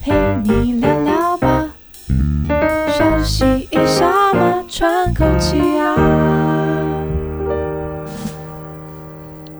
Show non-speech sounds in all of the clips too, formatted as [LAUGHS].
陪你聊聊吧，休息一下嘛，喘口气啊。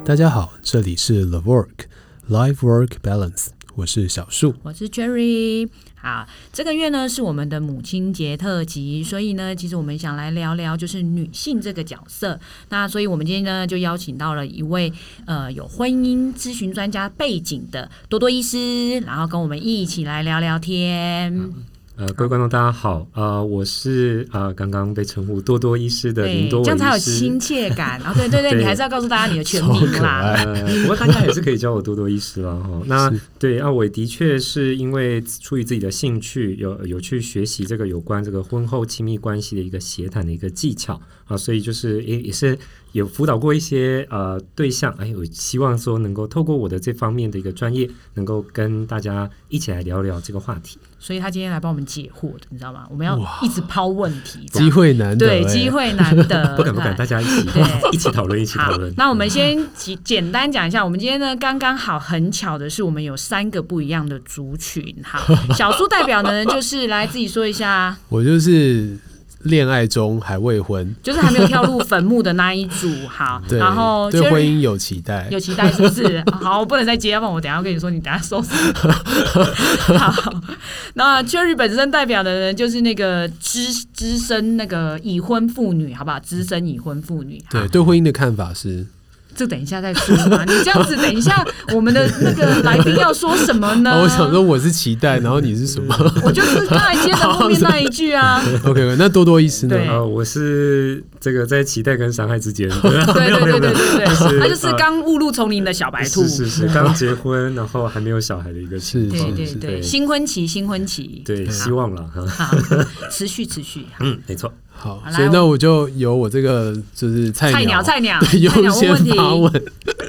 大家好，这里是 The Work Life Work Balance，我是小树，我是 Jerry。好，这个月呢是我们的母亲节特辑，所以呢，其实我们想来聊聊就是女性这个角色。那所以我们今天呢就邀请到了一位呃有婚姻咨询专家背景的多多医师，然后跟我们一起来聊聊天。嗯呃，各位观众，大家好，呃，我是呃刚刚被称呼多多医师的林多伟医师，这样才有亲切感。然后，对对 [LAUGHS] 对，你还是要告诉大家你的全名啦。呃，不过大家也是可以叫我多多医师了哈。那 [LAUGHS] 对啊，我的确是因为出于自己的兴趣，有有去学习这个有关这个婚后亲密关系的一个协谈的一个技巧啊，所以就是也也是。有辅导过一些呃对象，哎，我希望说能够透过我的这方面的一个专业，能够跟大家一起来聊聊这个话题。所以他今天来帮我们解惑的，你知道吗？我们要一直抛问题，机会难得，对，机会难得，[LAUGHS] 不敢不敢，大家一起对 [LAUGHS] 一起讨论，一起讨论。那我们先简简单讲一下，我们今天呢刚刚好很巧的是，我们有三个不一样的族群。哈，[LAUGHS] 小苏代表呢就是来自己说一下，我就是。恋爱中还未婚，就是还没有跳入坟墓的那一组。好，[LAUGHS] 然后对婚姻有期待，有期待是不是？[LAUGHS] 好，我不能再接，要不然我等下跟你说，你等下收拾。[LAUGHS] 好，那 Cherry 本身代表的人就是那个资资深那个已婚妇女，好不好？资深已婚妇女。对，对婚姻的看法是。这等一下再说嘛，你这样子等一下，我们的那个来宾要说什么呢？[LAUGHS] 我想说我是期待，然后你是什么？我就是刚才接的后面那一句啊。[LAUGHS] OK，那多多意思呢？我是这个在期待跟伤害之间。[LAUGHS] 对对对对对对，他就是刚误入丛林的小白兔，是是是，刚结婚然后还没有小孩的一个情况，对对对，新婚期，新婚期，对，希望了哈，持续持续，嗯，没错。好，所以那我就由我这个就是菜鸟菜鸟 [LAUGHS] 优先发问。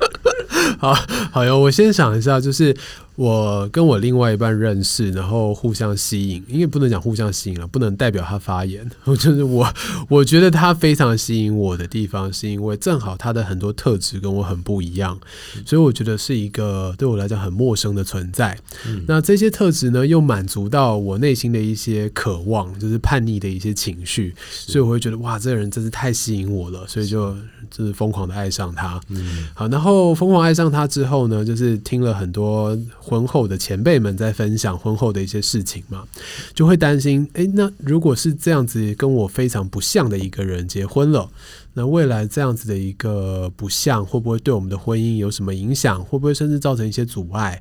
[LAUGHS] 好好哟，我先想一下，就是。我跟我另外一半认识，然后互相吸引，因为不能讲互相吸引了，不能代表他发言。[LAUGHS] 就是我，我觉得他非常吸引我的地方，是因为正好他的很多特质跟我很不一样，所以我觉得是一个对我来讲很陌生的存在。嗯、那这些特质呢，又满足到我内心的一些渴望，就是叛逆的一些情绪，所以我会觉得哇，这个人真是太吸引我了，所以就就是疯狂的爱上他。嗯、好，然后疯狂爱上他之后呢，就是听了很多。婚后的前辈们在分享婚后的一些事情嘛，就会担心，诶，那如果是这样子跟我非常不像的一个人结婚了，那未来这样子的一个不像会不会对我们的婚姻有什么影响？会不会甚至造成一些阻碍？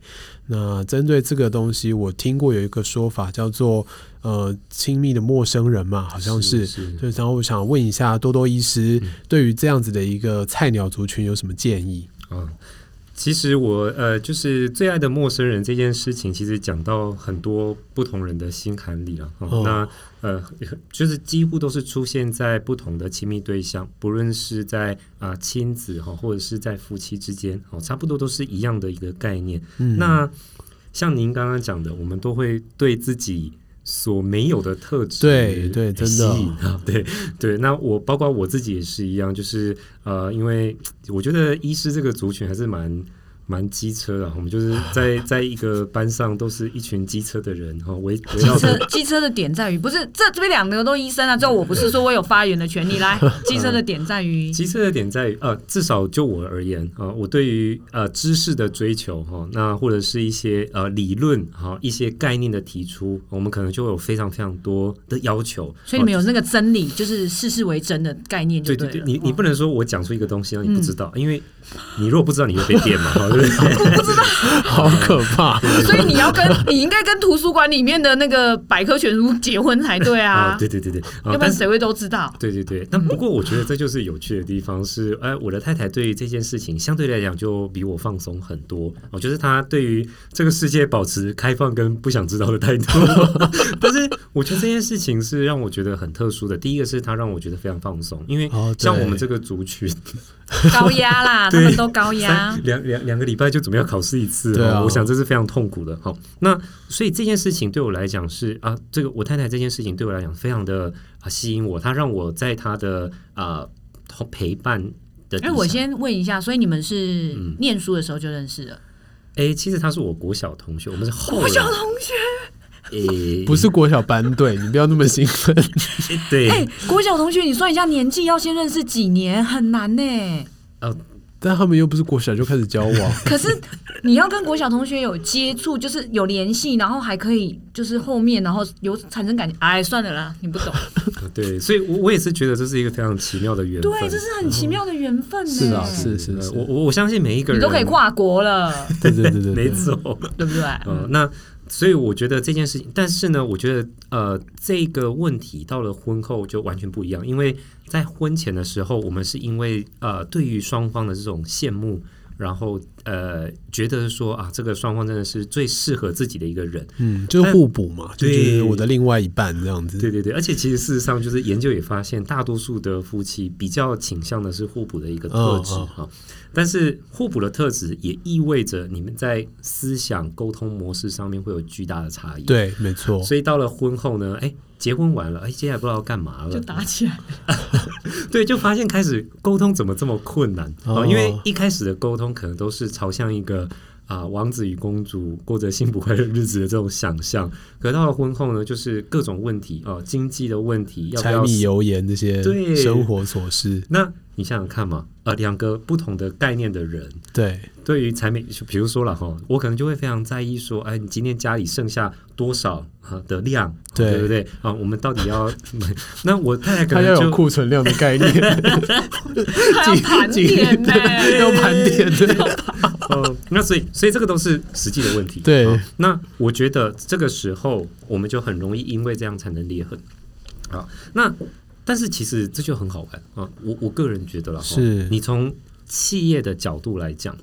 那针对这个东西，我听过有一个说法叫做呃亲密的陌生人嘛，好像是，是，是。然后我想问一下多多医师，嗯、对于这样子的一个菜鸟族群有什么建议？嗯其实我呃，就是最爱的陌生人这件事情，其实讲到很多不同人的心坎里了。哦、那呃，就是几乎都是出现在不同的亲密对象，不论是在啊、呃、亲子哈，或者是在夫妻之间，哦，差不多都是一样的一个概念。嗯、那像您刚刚讲的，我们都会对自己。所没有的特质，对对，真的，[LAUGHS] 对对。那我包括我自己也是一样，就是呃，因为我觉得医师这个族群还是蛮。蛮机车的，我们就是 [LAUGHS] 在在一个班上，都是一群机车的人哈。围围绕着机车的点在于，不是这这边两个都医生啊，就我不是说我有发言的权利。[LAUGHS] 来，机车的点在于，[LAUGHS] 机车的点在于，呃，至少就我而言啊、呃，我对于呃知识的追求哈、呃，那或者是一些呃理论哈、呃，一些概念的提出，我们可能就会有非常非常多的要求。所以你们有那个真理，就是事事为真的概念就对，对对对，你你不能说我讲出一个东西让你不知道，嗯、因为你如果不知道，你会被电嘛。[LAUGHS] 我不知道，[LAUGHS] 好可怕。所以你要跟你应该跟图书馆里面的那个百科全书结婚才对啊！对对对对，要不然谁会都知道？对对对。但不过我觉得这就是有趣的地方是，哎，我的太太对于这件事情相对来讲就比我放松很多。我觉得她对于这个世界保持开放跟不想知道的态度。[LAUGHS] 但是我觉得这件事情是让我觉得很特殊的。第一个是她让我觉得非常放松，因为像我们这个族群 [LAUGHS] 高压啦，[LAUGHS] 他们都高压，两两两个礼拜就准备要考试一次，对啊，我想这是非常痛苦的。好，那所以这件事情对我来讲是啊，这个我太太这件事情对我来讲非常的啊吸引我，她让我在她的啊陪伴的。哎，我先问一下，所以你们是念书的时候就认识了？哎，其实他是我国小同学，我们是后国小同学。诶，不是国小班队，你不要那么兴奋。[LAUGHS] 对，哎，国小同学，你算一下年纪，要先认识几年，很难呢。哦，但他们又不是国小就开始交往。[LAUGHS] 可是你要跟国小同学有接触，就是有联系，然后还可以就是后面，然后有产生感情。哎，算了啦，你不懂。[LAUGHS] 对，所以，我我也是觉得这是一个非常奇妙的缘分。对，这是很奇妙的缘分呢。是啊，是是是，我我我相信每一个人你都可以跨国了。对对对对，没错，对不对？嗯，那。所以我觉得这件事情，但是呢，我觉得呃，这个问题到了婚后就完全不一样，因为在婚前的时候，我们是因为呃，对于双方的这种羡慕。然后呃，觉得说啊，这个双方真的是最适合自己的一个人，嗯，就是互补嘛，就是我的另外一半这样子。对对对，而且其实事实上，就是研究也发现，大多数的夫妻比较倾向的是互补的一个特质哈、哦哦。但是互补的特质也意味着你们在思想沟通模式上面会有巨大的差异。对，没错。所以到了婚后呢，哎。结婚完了，哎，接下来不知道要干嘛了，就打起来了。对，就发现开始沟通怎么这么困难啊、哦？因为一开始的沟通可能都是朝向一个啊王子与公主过着幸福快乐日子的这种想象，可到了婚后呢，就是各种问题哦，经济的问题，要不要柴米油盐这些对生活琐事。那你想想看嘛，呃，两个不同的概念的人，对，对于柴米，比如说了哈，我可能就会非常在意说，哎，你今天家里剩下多少啊？的量对，对不对啊？我们到底要 [LAUGHS] 那我太太可能就要有库存量的概念，[LAUGHS] [LAUGHS] 要盘点呢，要盘点对。哦，那所以所以这个都是实际的问题。对，哦，那我觉得这个时候我们就很容易因为这样产生裂痕。好，那但是其实这就很好玩啊。我我个人觉得了，是你从企业的角度来讲。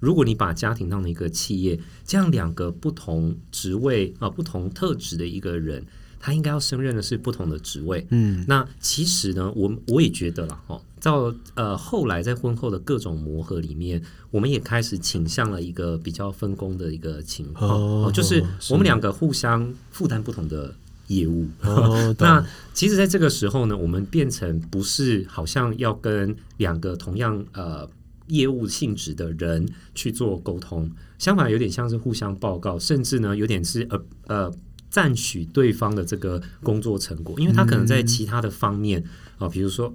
如果你把家庭当成一个企业，这样两个不同职位啊、不同特质的一个人，他应该要升任的是不同的职位。嗯，那其实呢，我我也觉得了哦，到呃后来在婚后的各种磨合里面，我们也开始倾向了一个比较分工的一个情况，哦，就是我们两个互相负担不同的业务。哦，[LAUGHS] 那其实在这个时候呢，我们变成不是好像要跟两个同样呃。业务性质的人去做沟通，相反有点像是互相报告，甚至呢有点是呃呃赞许对方的这个工作成果，因为他可能在其他的方面啊、比如说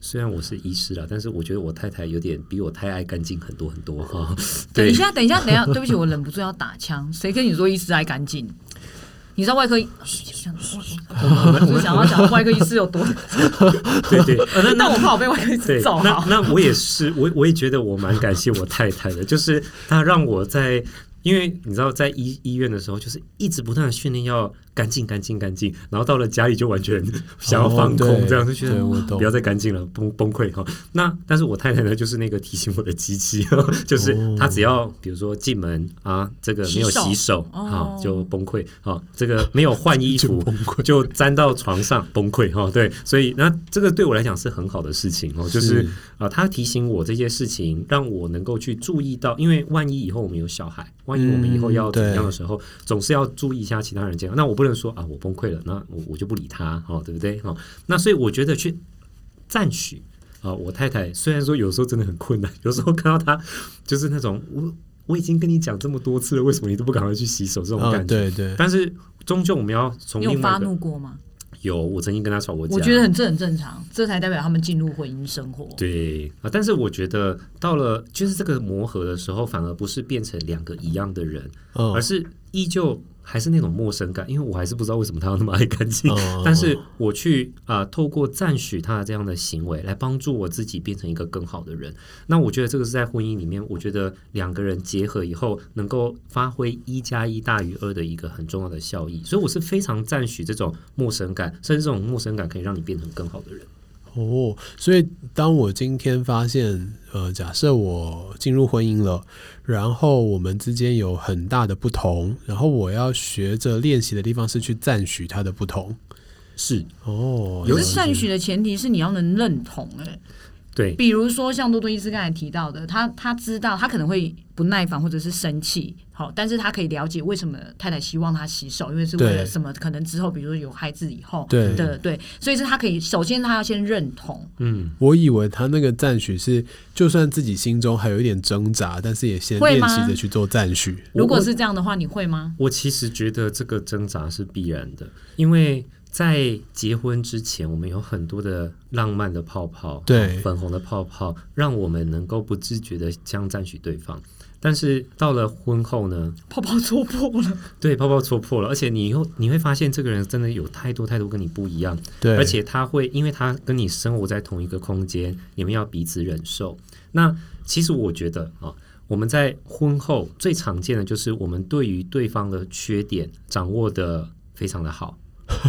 虽然我是医师啦，但是我觉得我太太有点比我太爱干净很多很多 [LAUGHS] 哈。等一下，等一下，等一下，[LAUGHS] 对不起，我忍不住要打枪，谁跟你说医师爱干净？你知道外科 [LAUGHS] 我想要讲外科医师有多对对，那那我怕我被外科医师揍。那那我也是，我我也觉得我蛮感谢我太太的，就是她让我在，因为你知道在医医院的时候，就是一直不断的训练要。干净，干净，干净。然后到了家里就完全 [LAUGHS] 想要放空，哦、这样就觉得不要再干净了，崩崩溃哈。那但是我太太呢，就是那个提醒我的机器，[LAUGHS] 就是她只要比如说进门啊，这个没有洗手啊，就崩溃啊。这个没有换衣服 [LAUGHS] 就粘到床上崩溃哈。对，所以那这个对我来讲是很好的事情哦，就是啊，她提醒我这些事情，让我能够去注意到，因为万一以后我们有小孩，万一我们以后要怎么样的时候，总是要注意一下其他人这样。那我不。说啊，我崩溃了，那我我就不理他，哦，对不对？哦，那所以我觉得去赞许啊，我太太虽然说有时候真的很困难，有时候看到她就是那种我我已经跟你讲这么多次了，为什么你都不赶快去洗手这种感觉？哦、对对。但是终究我们要从有发怒过吗？有，我曾经跟他吵过架。我觉得很正很正常，这才代表他们进入婚姻生活。对啊，但是我觉得到了就是这个磨合的时候，反而不是变成两个一样的人，哦、而是依旧。还是那种陌生感，因为我还是不知道为什么他要那么爱干净。Oh. [LAUGHS] 但是我去啊、呃，透过赞许他的这样的行为，来帮助我自己变成一个更好的人。那我觉得这个是在婚姻里面，我觉得两个人结合以后，能够发挥一加一大于二的一个很重要的效益。所以我是非常赞许这种陌生感，甚至这种陌生感可以让你变成更好的人。哦，所以当我今天发现，呃，假设我进入婚姻了，然后我们之间有很大的不同，然后我要学着练习的地方是去赞许他的不同，是。哦。可是赞许的前提是你要能认同，欸，哎，对，比如说像多多医师刚才提到的，他他知道他可能会不耐烦或者是生气，好，但是他可以了解为什么太太希望他洗手，因为是为了什么？可能之后比如说有孩子以后，对对对，所以是他可以首先他要先认同。嗯，我以为他那个赞许是，就算自己心中还有一点挣扎，但是也先练习着去做赞许。如果是这样的话，你会吗？我其实觉得这个挣扎是必然的，因为。在结婚之前，我们有很多的浪漫的泡泡，对，粉红的泡泡，让我们能够不自觉的将赞许对方。但是到了婚后呢，泡泡戳破了，对，泡泡戳破了，而且你以后你会发现，这个人真的有太多太多跟你不一样，对，而且他会，因为他跟你生活在同一个空间，你们要彼此忍受。那其实我觉得啊，我们在婚后最常见的就是我们对于对方的缺点掌握的非常的好。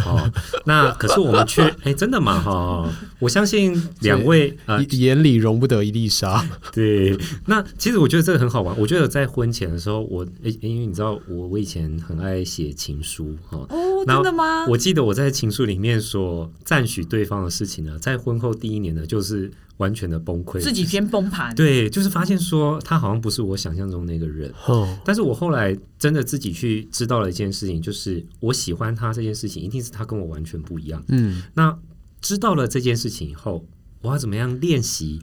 哦，那可是我们却 [LAUGHS] 哎，真的吗？哈、哦，我相信两位呃，眼里容不得一粒沙。[LAUGHS] 对，那其实我觉得这个很好玩。我觉得在婚前的时候，我哎，因为你知道我我以前很爱写情书哈。哦，真的吗？我记得我在情书里面所赞许对方的事情呢，在婚后第一年呢，就是。完全的崩溃，自己先崩盘。对，就是发现说他好像不是我想象中那个人。哦，但是我后来真的自己去知道了一件事情，就是我喜欢他这件事情，一定是他跟我完全不一样。嗯，那知道了这件事情以后，我要怎么样练习？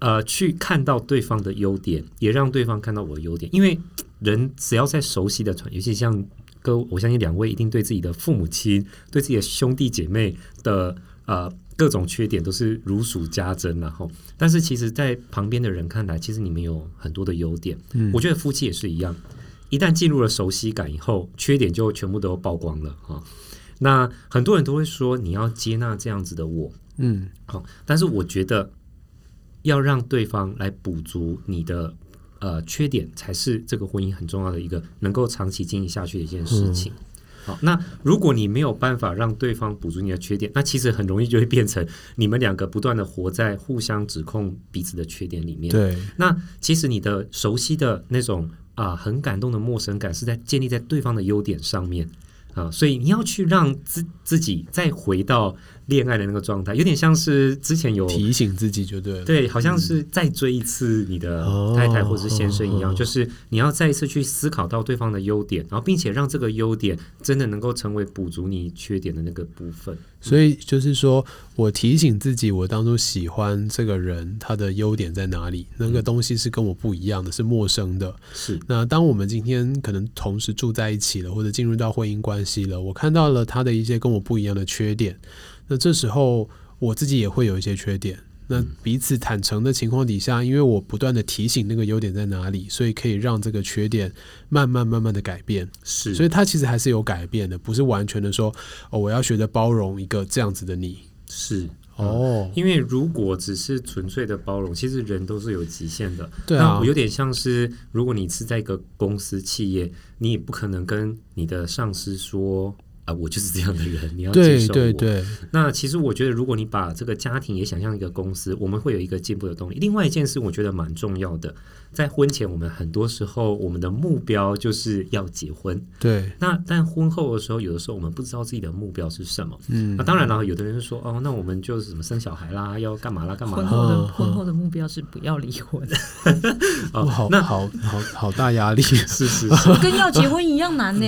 呃，去看到对方的优点，也让对方看到我的优点。因为人只要在熟悉的团，尤其像哥，我相信两位一定对自己的父母亲、对自己的兄弟姐妹的呃。各种缺点都是如数家珍，然后，但是其实，在旁边的人看来，其实你们有很多的优点。嗯，我觉得夫妻也是一样，一旦进入了熟悉感以后，缺点就全部都曝光了哈。那很多人都会说，你要接纳这样子的我，嗯，好，但是我觉得要让对方来补足你的呃缺点，才是这个婚姻很重要的一个能够长期经营下去的一件事情。嗯好，那如果你没有办法让对方补足你的缺点，那其实很容易就会变成你们两个不断的活在互相指控彼此的缺点里面。对，那其实你的熟悉的那种啊、呃，很感动的陌生感，是在建立在对方的优点上面。啊，所以你要去让自自己再回到恋爱的那个状态，有点像是之前有提醒自己就对了，对，好像是再追一次你的太太或者是先生一样，就是你要再一次去思考到对方的优点，然后并且让这个优点真的能够成为补足你缺点的那个部分。所以就是说我提醒自己，我当初喜欢这个人，他的优点在哪里？那个东西是跟我不一样的，是陌生的。是。那当我们今天可能同时住在一起了，或者进入到婚姻关系了，我看到了他的一些跟我不一样的缺点，那这时候我自己也会有一些缺点。那彼此坦诚的情况底下，因为我不断的提醒那个优点在哪里，所以可以让这个缺点慢慢慢慢的改变。是，所以他其实还是有改变的，不是完全的说哦，我要学着包容一个这样子的你。是哦，因为如果只是纯粹的包容，其实人都是有极限的。对啊，有点像是如果你是在一个公司企业，你也不可能跟你的上司说。啊，我就是这样的人，你要接受我。对对对。那其实我觉得，如果你把这个家庭也想象一个公司，我们会有一个进步的动力。另外一件事，我觉得蛮重要的，在婚前，我们很多时候我们的目标就是要结婚。对。那但婚后的时候，有的时候我们不知道自己的目标是什么。嗯。那当然了，有的人说，哦，那我们就是什么生小孩啦，要干嘛啦，干嘛啦。婚后的婚后的目标是不要离婚。[LAUGHS] 哦，好，那好好好大压力，是 [LAUGHS] 是是，[LAUGHS] 跟要结婚一样难呢。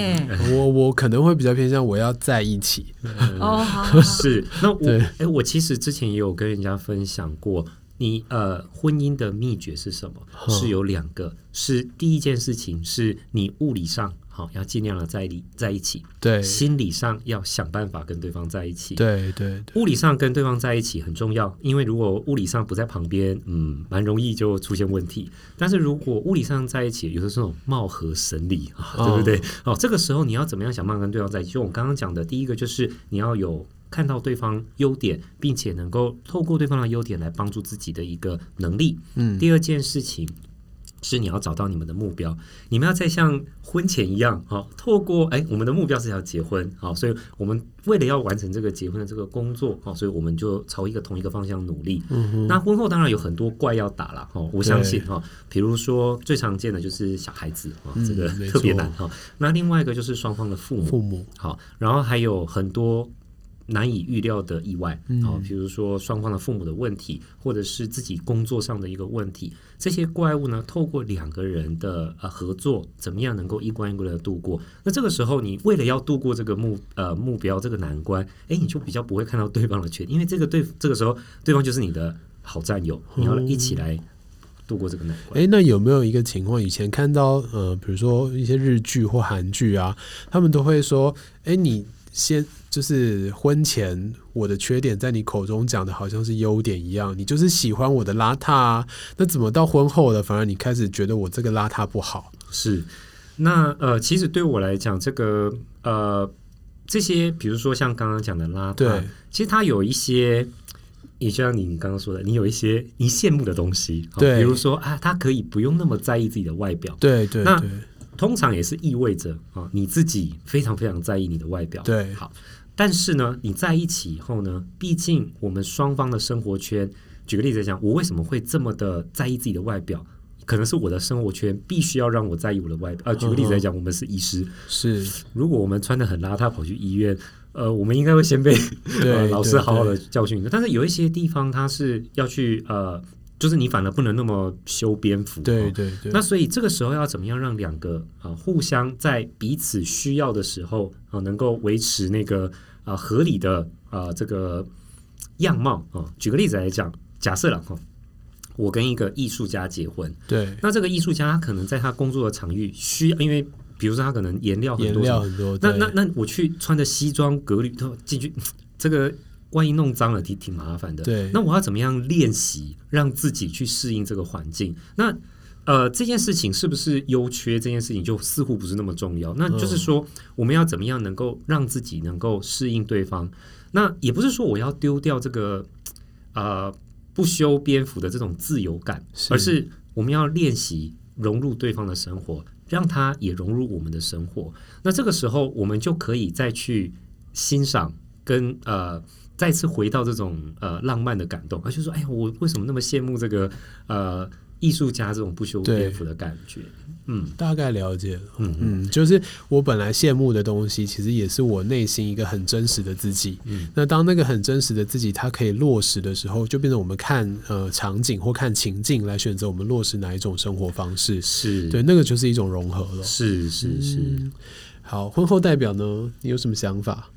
我我可能会比较偏向。我要在一起哦，是那我哎、欸，我其实之前也有跟人家分享过，你呃，婚姻的秘诀是什么？是有两个，是第一件事情是你物理上。好，要尽量的在一在一起。对，心理上要想办法跟对方在一起。对对，对，物理上跟对方在一起很重要，因为如果物理上不在旁边，嗯，蛮容易就出现问题。但是如果物理上在一起，有的时候貌合神离 [LAUGHS] 啊，对不对？哦，这个时候你要怎么样想办法跟对方在一起？就我刚刚讲的，第一个就是你要有看到对方优点，并且能够透过对方的优点来帮助自己的一个能力。嗯，第二件事情。是你要找到你们的目标，你们要再像婚前一样，好，透过哎，我们的目标是要结婚，好，所以我们为了要完成这个结婚的这个工作，好，所以我们就朝一个同一个方向努力。嗯哼，那婚后当然有很多怪要打了，哈，我相信哈，比如说最常见的就是小孩子啊，这个特别难哈。那另外一个就是双方的父母，父母。好，然后还有很多难以预料的意外，嗯、哦，比如说双方的父母的问题，或者是自己工作上的一个问题，这些怪物呢，透过两个人的呃合作，怎么样能够一关一关的度过？那这个时候，你为了要度过这个目呃目标这个难关，哎，你就比较不会看到对方的缺点，因为这个对这个时候对方就是你的好战友，你要一起来度过这个难关。哎、嗯，那有没有一个情况，以前看到呃，比如说一些日剧或韩剧啊，他们都会说，哎，你先。就是婚前我的缺点在你口中讲的好像是优点一样，你就是喜欢我的邋遢啊，那怎么到婚后了，反而你开始觉得我这个邋遢不好？是，那呃，其实对我来讲，这个呃，这些比如说像刚刚讲的邋遢，其实它有一些，也就像你刚刚说的，你有一些你羡慕的东西，对，比如说啊，他可以不用那么在意自己的外表，对对对。那通常也是意味着啊，你自己非常非常在意你的外表，对，好。但是呢，你在一起以后呢，毕竟我们双方的生活圈，举个例子来讲，我为什么会这么的在意自己的外表？可能是我的生活圈必须要让我在意我的外表。呃，举个例子来讲，我们是医师，是如果我们穿的很邋遢跑去医院，呃，我们应该会先被呃老师好好的教训。但是有一些地方，他是要去呃。就是你反而不能那么修边幅，对对对。那所以这个时候要怎么样让两个啊、呃、互相在彼此需要的时候啊、呃、能够维持那个啊、呃、合理的啊、呃、这个样貌啊、呃？举个例子来讲，假设了哈，我跟一个艺术家结婚，对，那这个艺术家他可能在他工作的场域需要，因为比如说他可能颜料很多，颜料很多，那那那我去穿着西装革履都进去，[SNIFFS] 这个。万一弄脏了，挺挺麻烦的。对，那我要怎么样练习，让自己去适应这个环境？那呃，这件事情是不是优缺？这件事情就似乎不是那么重要。那就是说，我们要怎么样能够让自己能够适应对方？那也不是说我要丢掉这个呃不修边幅的这种自由感，是而是我们要练习融入对方的生活，让他也融入我们的生活。那这个时候，我们就可以再去欣赏跟呃。再次回到这种呃浪漫的感动，而且说，哎呀，我为什么那么羡慕这个呃艺术家这种不修边幅的感觉？嗯，大概了解了。嗯嗯，就是我本来羡慕的东西，其实也是我内心一个很真实的自己。嗯，那当那个很真实的自己它可以落实的时候，就变成我们看呃场景或看情境来选择我们落实哪一种生活方式。是对，那个就是一种融合了。是是是、嗯。好，婚后代表呢？你有什么想法？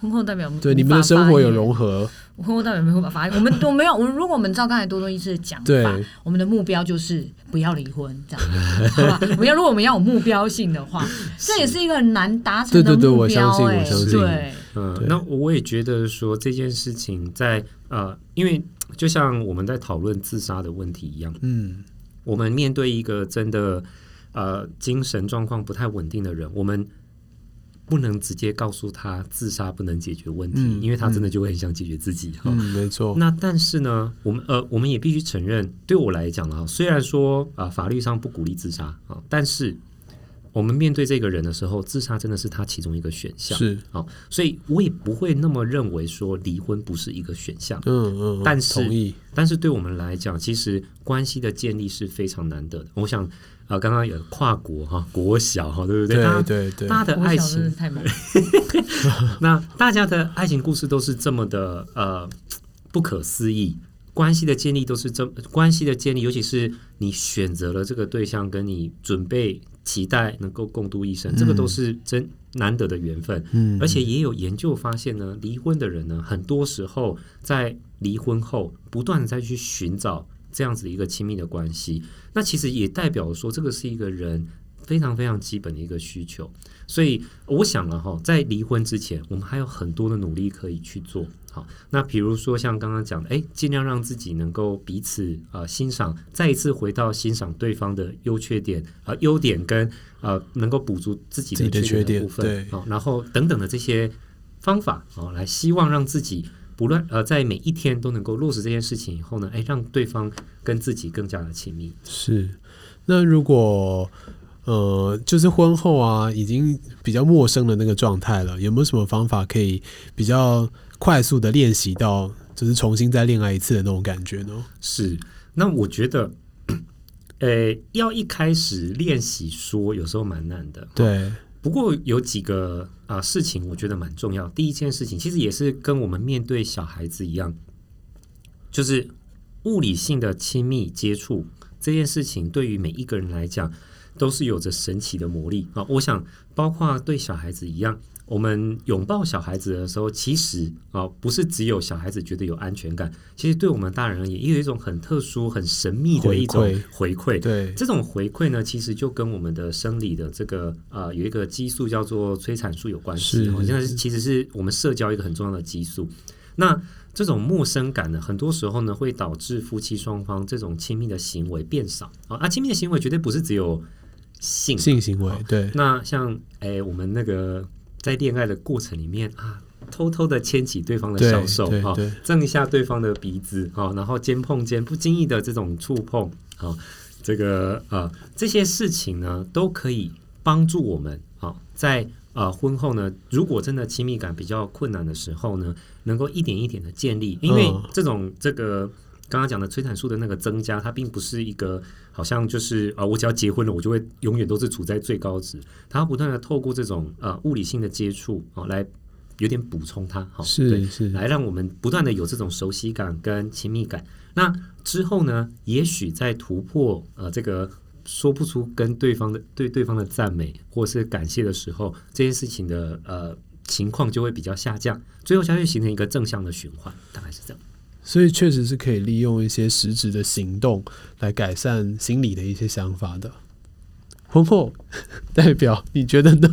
婚后代表对你们的生活有融合。婚后代表没有办法发我们我没有。我如果我们照刚才多多医师的讲法，对，我们的目标就是不要离婚，这样好吧？我们要如果我们要有目标性的话，[LAUGHS] 这也是一个很难达成的目标。对对对，我相信，我相信。对，嗯，那我也觉得说这件事情在呃，因为就像我们在讨论自杀的问题一样，嗯，我们面对一个真的呃精神状况不太稳定的人，我们。不能直接告诉他自杀不能解决问题，嗯、因为他真的就会很想解决自己。哈、嗯，没错。那但是呢，我们呃，我们也必须承认，对我来讲啊，虽然说啊、呃，法律上不鼓励自杀啊，但是我们面对这个人的时候，自杀真的是他其中一个选项。是啊，所以我也不会那么认为说离婚不是一个选项。嗯嗯，但是同意。但是对我们来讲，其实关系的建立是非常难得的。我想。啊，刚刚有跨国哈，国小哈，对不对？对对对，大家的爱情太猛。[LAUGHS] 那大家的爱情故事都是这么的呃不可思议，关系的建立都是这关系的建立，尤其是你选择了这个对象，跟你准备期待能够共度一生，嗯、这个都是真难得的缘分。嗯，而且也有研究发现呢，离婚的人呢，很多时候在离婚后不断的再去寻找。这样子的一个亲密的关系，那其实也代表说，这个是一个人非常非常基本的一个需求。所以我想了哈，在离婚之前，我们还有很多的努力可以去做。好，那比如说像刚刚讲的，哎，尽量让自己能够彼此啊、呃、欣赏，再一次回到欣赏对方的优缺点啊、呃、优点跟啊、呃、能够补足自己的缺点的部分。对，好，然后等等的这些方法哦，来希望让自己。不论呃，在每一天都能够落实这件事情以后呢，哎，让对方跟自己更加的亲密。是，那如果呃，就是婚后啊，已经比较陌生的那个状态了，有没有什么方法可以比较快速的练习到，就是重新再恋爱一次的那种感觉呢？是，那我觉得，[CLEARS THROAT] 呃，要一开始练习说，有时候蛮难的。对。不过有几个啊、呃、事情，我觉得蛮重要。第一件事情，其实也是跟我们面对小孩子一样，就是物理性的亲密接触这件事情，对于每一个人来讲，都是有着神奇的魔力啊。我想，包括对小孩子一样。我们拥抱小孩子的时候，其实啊，不是只有小孩子觉得有安全感，其实对我们大人而言，也有一种很特殊、很神秘的一种回馈。对，这种回馈呢，其实就跟我们的生理的这个呃，有一个激素叫做催产素有关系。好像是其实是我们社交一个很重要的激素。那这种陌生感呢，很多时候呢，会导致夫妻双方这种亲密的行为变少啊。啊，亲密的行为绝对不是只有性性行为。对，那像哎，我们那个。在恋爱的过程里面啊，偷偷的牵起对方的小手哈，蹭一下对方的鼻子哈，然后肩碰肩，不经意的这种触碰啊，这个啊这些事情呢，都可以帮助我们啊，在啊婚后呢，如果真的亲密感比较困难的时候呢，能够一点一点的建立，因为这种这个。刚刚讲的催产素的那个增加，它并不是一个好像就是啊，我只要结婚了，我就会永远都是处在最高值。它要不断的透过这种呃物理性的接触啊，来有点补充它，好，是是，来让我们不断的有这种熟悉感跟亲密感。那之后呢，也许在突破呃这个说不出跟对方的对对方的赞美或是感谢的时候，这件事情的呃情况就会比较下降，最后才会形成一个正向的循环，大概是这样。所以确实是可以利用一些实质的行动来改善心理的一些想法的。婚后 [LAUGHS] 代表你觉得呢？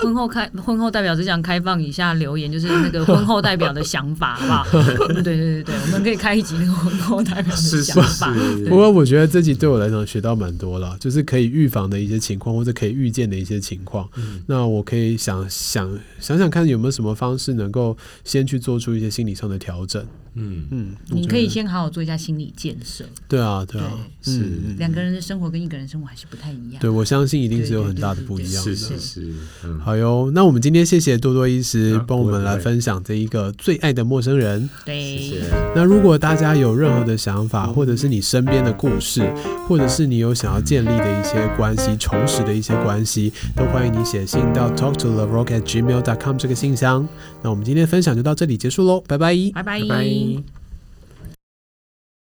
婚后开婚后代表只想开放以下留言，就是那个婚后代表的想法，好不好？[LAUGHS] 对对对对，我们可以开一集那个婚后代表的想法。不过我觉得这集对我来讲学到蛮多了，就是可以预防的一些情况，或者可以预见的一些情况。嗯、那我可以想想想想看，有没有什么方式能够先去做出一些心理上的调整。嗯嗯，你可以先好好做一下心理建设。对啊，对啊，对是两个人的生活跟一个人生活还是不太一样。对，我相信一定是有很大的不一样的。是是是，嗯、好哟。那我们今天谢谢多多医师帮我们来分享这一个最爱的陌生人。对，谢谢。那如果大家有任何的想法，或者是你身边的故事，或者是你有想要建立的一些关系、重拾的一些关系，都欢迎你写信到 talk to loverock at gmail dot com 这个信箱。那我们今天分享就到这里结束喽，拜拜，拜拜。拜拜。